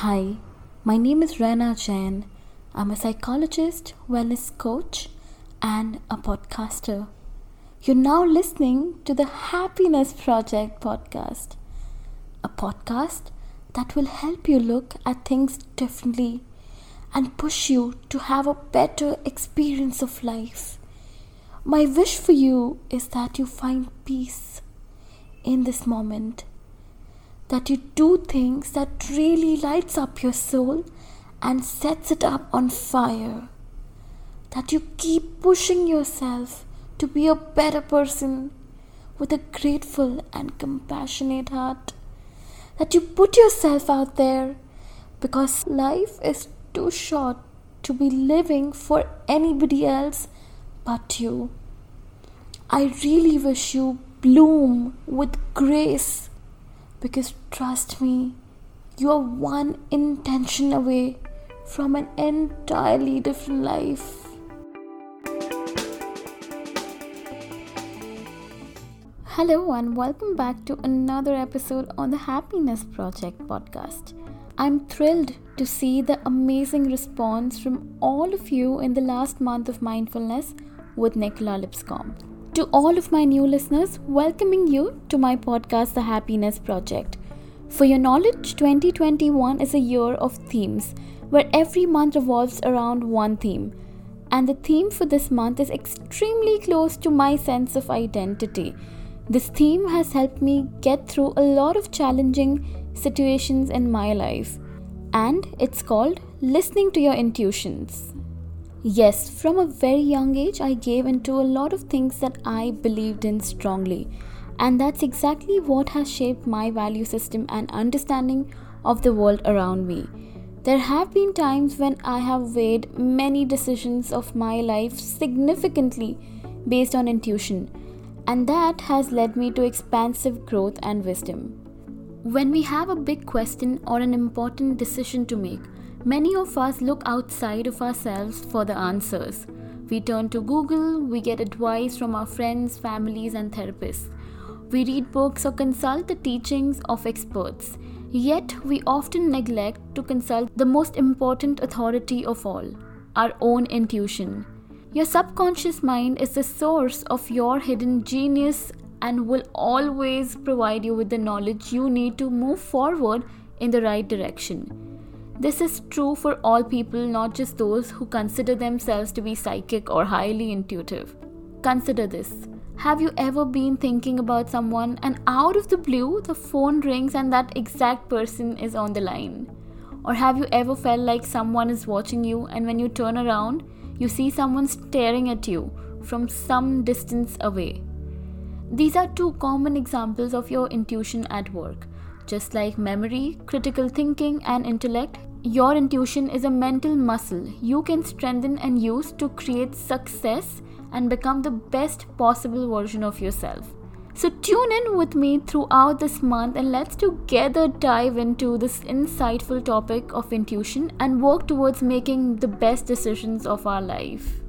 Hi, my name is Raina Jain. I'm a psychologist, wellness coach, and a podcaster. You're now listening to the Happiness Project podcast, a podcast that will help you look at things differently and push you to have a better experience of life. My wish for you is that you find peace in this moment that you do things that really lights up your soul and sets it up on fire that you keep pushing yourself to be a better person with a grateful and compassionate heart that you put yourself out there because life is too short to be living for anybody else but you. I really wish you bloom with grace because trust me, you are one intention away from an entirely different life. Hello, and welcome back to another episode on the Happiness Project podcast. I'm thrilled to see the amazing response from all of you in the last month of mindfulness with Nicola Lipscomb. To all of my new listeners, welcoming you to my podcast, The Happiness Project. For your knowledge, 2021 is a year of themes where every month revolves around one theme. And the theme for this month is extremely close to my sense of identity this theme has helped me get through a lot of challenging situations in my life, and it's called listening to your intuitions. Yes, from a very young age, I gave into a lot of things that I believed in strongly, and that's exactly what has shaped my value system and understanding of the world around me. There have been times when I have weighed many decisions of my life significantly based on intuition and that has led me to expansive growth and wisdom. When we have a big question or an important decision to make, many of us look outside of ourselves for the answers. We turn to Google, we get advice from our friends, families, and therapists. We read books or consult the teachings of experts. Yet, we often neglect to consult the most important authority of all our own intuition. Your subconscious mind is the source of your hidden genius and will always provide you with the knowledge you need to move forward in the right direction. This is true for all people, not just those who consider themselves to be psychic or highly intuitive. Consider this. Have you ever been thinking about someone and out of the blue the phone rings and that exact person is on the line? Or have you ever felt like someone is watching you and when you turn around, you see someone staring at you from some distance away. These are two common examples of your intuition at work. Just like memory, critical thinking, and intellect, your intuition is a mental muscle you can strengthen and use to create success and become the best possible version of yourself. So, tune in with me throughout this month and let's together dive into this insightful topic of intuition and work towards making the best decisions of our life.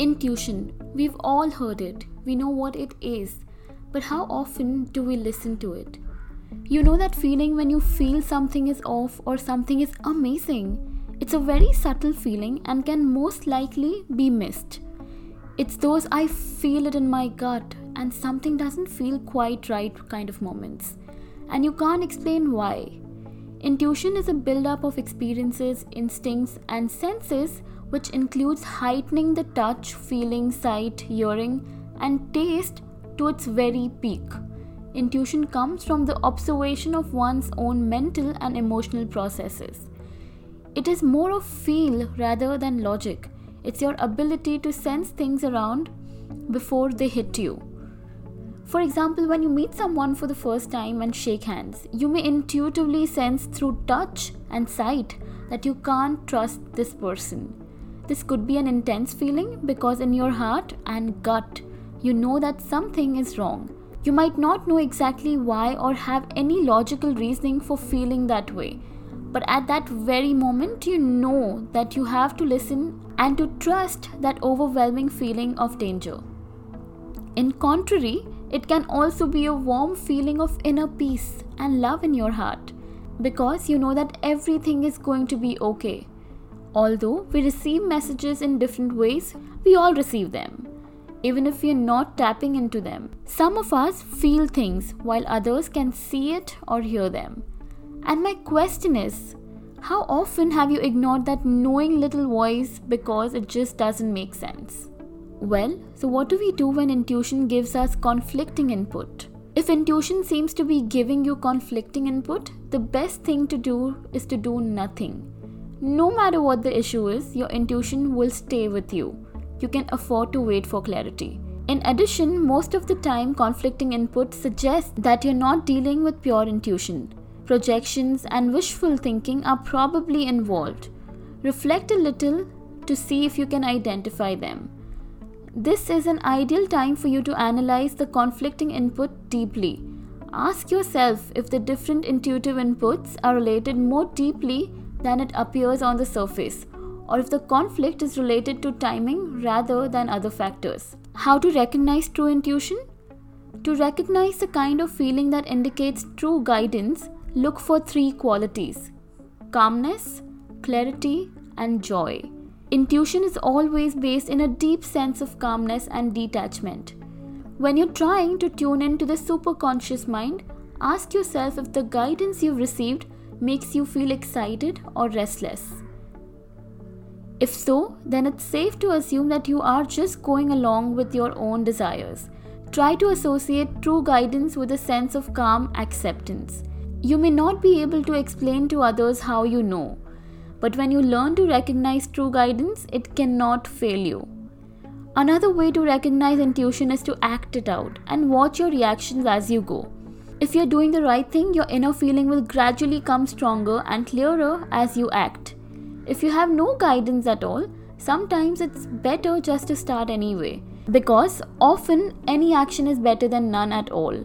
Intuition. We've all heard it, we know what it is, but how often do we listen to it? You know that feeling when you feel something is off or something is amazing it's a very subtle feeling and can most likely be missed. It's those I feel it in my gut and something doesn't feel quite right kind of moments. And you can't explain why. Intuition is a build-up of experiences, instincts, and senses, which includes heightening the touch, feeling, sight, hearing, and taste to its very peak. Intuition comes from the observation of one's own mental and emotional processes. It is more of feel rather than logic. It's your ability to sense things around before they hit you. For example, when you meet someone for the first time and shake hands, you may intuitively sense through touch and sight that you can't trust this person. This could be an intense feeling because in your heart and gut, you know that something is wrong. You might not know exactly why or have any logical reasoning for feeling that way, but at that very moment, you know that you have to listen and to trust that overwhelming feeling of danger. In contrary, It can also be a warm feeling of inner peace and love in your heart because you know that everything is going to be okay. Although we receive messages in different ways, we all receive them, even if we are not tapping into them. Some of us feel things while others can see it or hear them. And my question is how often have you ignored that knowing little voice because it just doesn't make sense? Well, so what do we do when intuition gives us conflicting input? If intuition seems to be giving you conflicting input, the best thing to do is to do nothing. No matter what the issue is, your intuition will stay with you. You can afford to wait for clarity. In addition, most of the time, conflicting input suggests that you're not dealing with pure intuition. Projections and wishful thinking are probably involved. Reflect a little to see if you can identify them. This is an ideal time for you to analyze the conflicting input deeply. Ask yourself if the different intuitive inputs are related more deeply than it appears on the surface, or if the conflict is related to timing rather than other factors. How to recognize true intuition? To recognize the kind of feeling that indicates true guidance, look for three qualities calmness, clarity, and joy. Intuition is always based in a deep sense of calmness and detachment. When you're trying to tune into the superconscious mind, ask yourself if the guidance you've received makes you feel excited or restless. If so, then it's safe to assume that you are just going along with your own desires. Try to associate true guidance with a sense of calm acceptance. You may not be able to explain to others how you know, but when you learn to recognize true guidance, it cannot fail you. Another way to recognize intuition is to act it out and watch your reactions as you go. If you're doing the right thing, your inner feeling will gradually come stronger and clearer as you act. If you have no guidance at all, sometimes it's better just to start anyway, because often any action is better than none at all.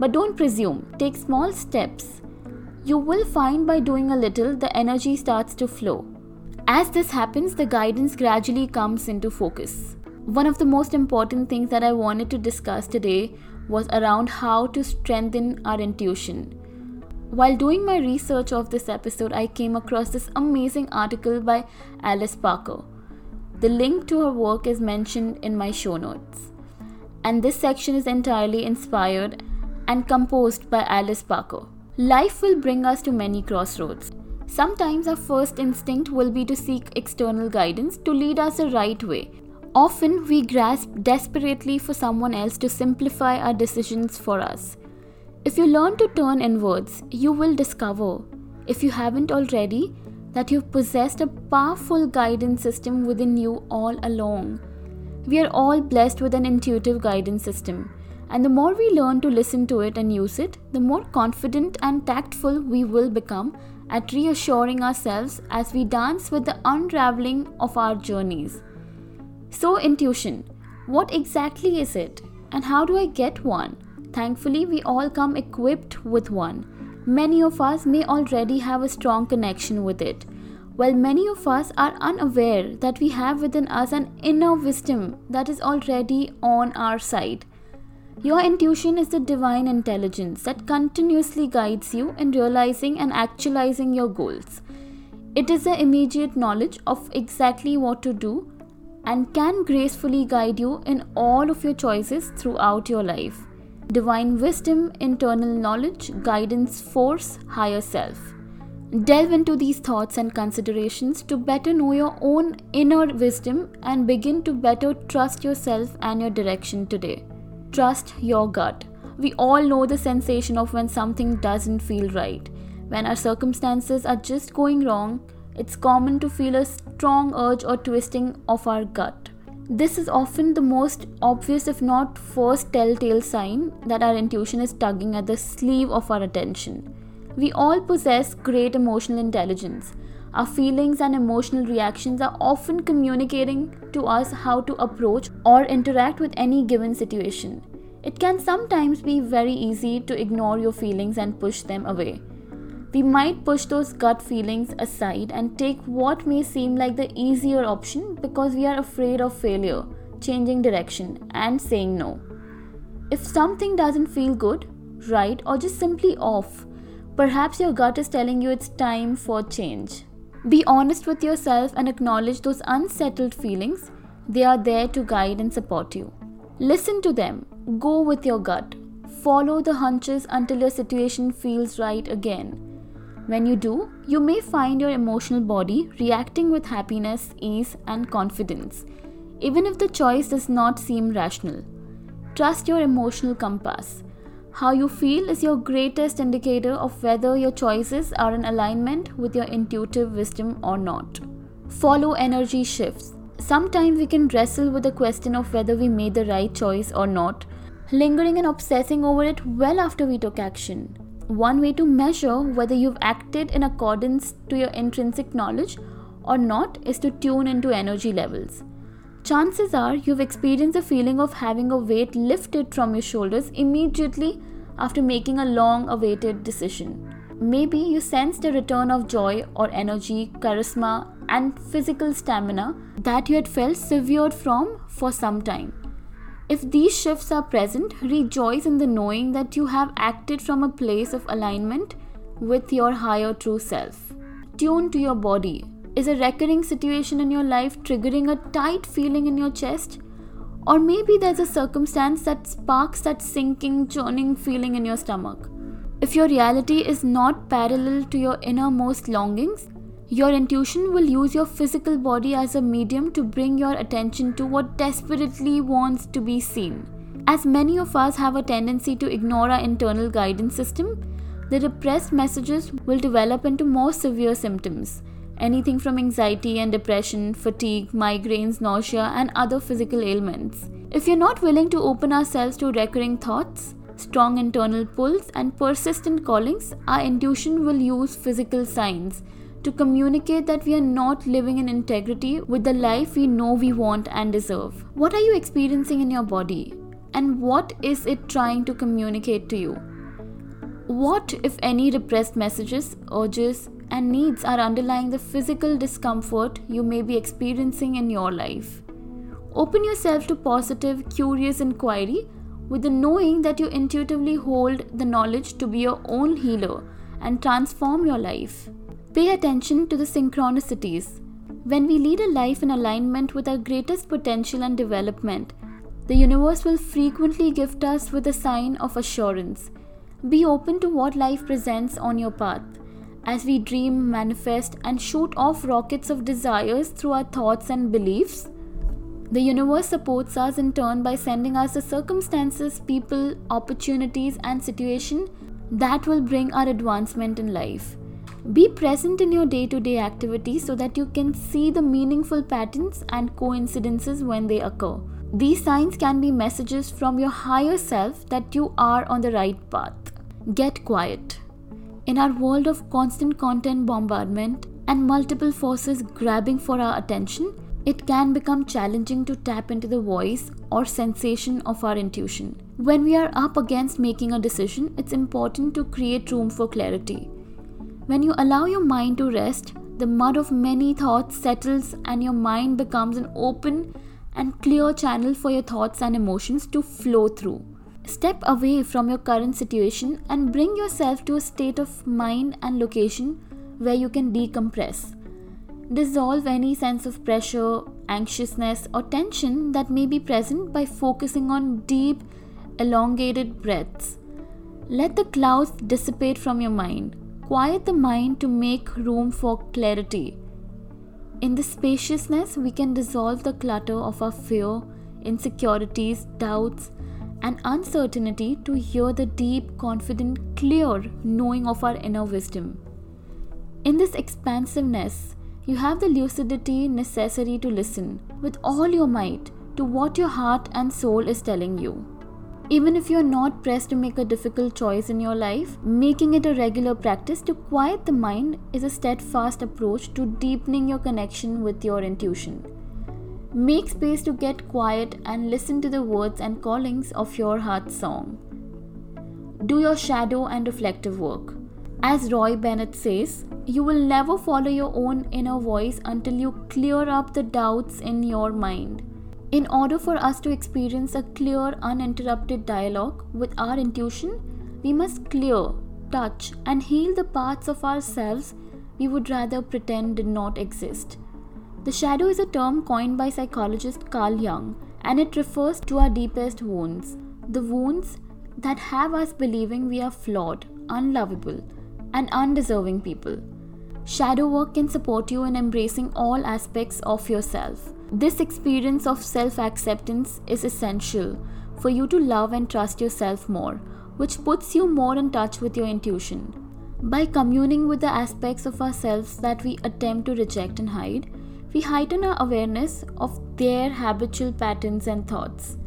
But don't presume, take small steps. You will find by doing a little, the energy starts to flow. As this happens, the guidance gradually comes into focus. One of the most important things that I wanted to discuss today was around how to strengthen our intuition. While doing my research of this episode, I came across this amazing article by Alice Parker. The link to her work is mentioned in my show notes. And this section is entirely inspired and composed by Alice Parker. Life will bring us to many crossroads. Sometimes our first instinct will be to seek external guidance to lead us the right way, Often we grasp desperately for someone else to simplify our decisions for us. If you learn to turn inwards, you will discover, if you haven't already, that you've possessed a powerful guidance system within you all along. We are all blessed with an intuitive guidance system, and the more we learn to listen to it and use it, the more confident and tactful we will become at reassuring ourselves as we dance with the unraveling of our journeys. So, intuition what exactly is it, and how do I get one? Thankfully, we all come equipped with one. Many of us may already have a strong connection with it, while many of us are unaware that we have within us an inner wisdom that is already on our side. Your intuition is the divine intelligence that continuously guides you in realizing and actualizing your goals. It is the immediate knowledge of exactly what to do and can gracefully guide you in all of your choices throughout your life. Divine wisdom, internal knowledge, guidance, force, higher self. Delve into these thoughts and considerations to better know your own inner wisdom and begin to better trust yourself and your direction today. Trust your gut. We all know the sensation of when something doesn't feel right, when our circumstances are just going wrong it's common to feel a strong urge or twisting of our gut. This is often the most obvious, if not first telltale sign that our intuition is tugging at the sleeve of our attention. We all possess great emotional intelligence. Our feelings and emotional reactions are often communicating to us how to approach or interact with any given situation. It can sometimes be very easy to ignore your feelings and push them away we might push those gut feelings aside and take what may seem like the easier option because we are afraid of failure, changing direction, and saying no. If something doesn't feel good, right, or just simply off, perhaps your gut is telling you it's time for change. Be honest with yourself and acknowledge those unsettled feelings. They are there to guide and support you. Listen to them, go with your gut, follow the hunches until your situation feels right again. When you do, you may find your emotional body reacting with happiness, ease, and confidence, even if the choice does not seem rational. Trust your emotional compass. How you feel is your greatest indicator of whether your choices are in alignment with your intuitive wisdom or not. Follow energy shifts. Sometimes we can wrestle with the question of whether we made the right choice or not, lingering and obsessing over it well after we took action. One way to measure whether you've acted in accordance to your intrinsic knowledge or not is to tune into energy levels. Chances are you've experienced a feeling of having a weight lifted from your shoulders immediately after making a long awaited decision. Maybe you sensed a return of joy or energy, charisma, and physical stamina that you had felt severed from for some time. If these shifts are present, rejoice in the knowing that you have acted from a place of alignment with your higher true self. Tune to your body, is a recurring situation in your life triggering a tight feeling in your chest? Or maybe there's a circumstance that sparks that sinking, churning feeling in your stomach. If your reality is not parallel to your innermost longings, your intuition will use your physical body as a medium to bring your attention to what desperately wants to be seen. As many of us have a tendency to ignore our internal guidance system, the repressed messages will develop into more severe symptoms anything from anxiety and depression, fatigue, migraines, nausea, and other physical ailments. If you're not willing to open ourselves to recurring thoughts, strong internal pulls, and persistent callings, our intuition will use physical signs to communicate that we are not living in integrity with the life we know we want and deserve. What are you experiencing in your body? And what is it trying to communicate to you? What, if any, repressed messages, urges, and needs are underlying the physical discomfort you may be experiencing in your life. Open yourself to positive, curious inquiry with the knowing that you intuitively hold the knowledge to be your own healer and transform your life. Pay attention to the synchronicities. When we lead a life in alignment with our greatest potential and development, the universe will frequently gift us with a sign of assurance. Be open to what life presents on your path as we dream, manifest, and shoot off rockets of desires through our thoughts and beliefs, the universe supports us in turn by sending us the circumstances, people, opportunities, and situations that will bring our advancement in life. Be present in your day to day activities so that you can see the meaningful patterns and coincidences when they occur. These signs can be messages from your higher self that you are on the right path. Get quiet. In our world of constant content bombardment and multiple forces grabbing for our attention, it can become challenging to tap into the voice or sensation of our intuition. When we are up against making a decision, it's important to create room for clarity. When you allow your mind to rest, the mud of many thoughts settles and your mind becomes an open and clear channel for your thoughts and emotions to flow through. Step away from your current situation and bring yourself to a state of mind and location where you can decompress. Dissolve any sense of pressure, anxiousness, or tension that may be present by focusing on deep, elongated breaths. Let the clouds dissipate from your mind. Quiet the mind to make room for clarity. In this spaciousness, we can dissolve the clutter of our fear, insecurities, doubts, and uncertainty to hear the deep, confident, clear knowing of our inner wisdom. In this expansiveness, you have the lucidity necessary to listen with all your might to what your heart and soul is telling you. Even if you're not pressed to make a difficult choice in your life, making it a regular practice to quiet the mind is a steadfast approach to deepening your connection with your intuition. Make space to get quiet and listen to the words and callings of your heart song. Do your shadow and reflective work. As Roy Bennett says, you will never follow your own inner voice until you clear up the doubts in your mind. In order for us to experience a clear, uninterrupted dialogue with our intuition, we must clear, touch, and heal the parts of ourselves we would rather pretend did not exist. The shadow is a term coined by psychologist Carl Jung and it refers to our deepest wounds. The wounds that have us believing we are flawed, unlovable, and undeserving people. Shadow work can support you in embracing all aspects of yourself. This experience of self acceptance is essential for you to love and trust yourself more, which puts you more in touch with your intuition. By communing with the aspects of ourselves that we attempt to reject and hide, we heighten our awareness of their habitual patterns and thoughts.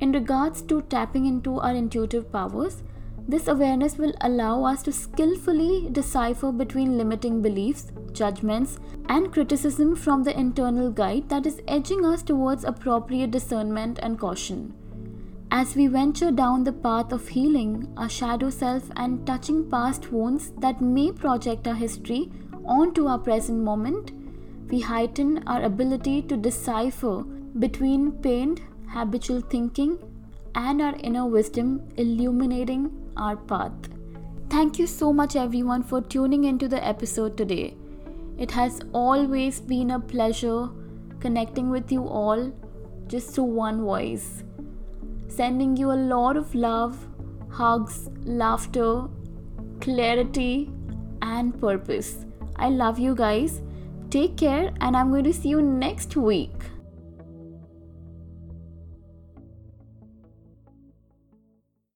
In regards to tapping into our intuitive powers, this awareness will allow us to skillfully decipher between limiting beliefs, judgments, and criticism from the internal guide that is edging us towards appropriate discernment and caution. As we venture down the path of healing our shadow self and touching past wounds that may project our history onto our present moment, we heighten our ability to decipher between pained habitual thinking and our inner wisdom illuminating our path. Thank you so much, everyone, for tuning into the episode today. It has always been a pleasure connecting with you all just through one voice. Sending you a lot of love, hugs, laughter, clarity, and purpose. I love you guys Take care, and I'm going to see you next week.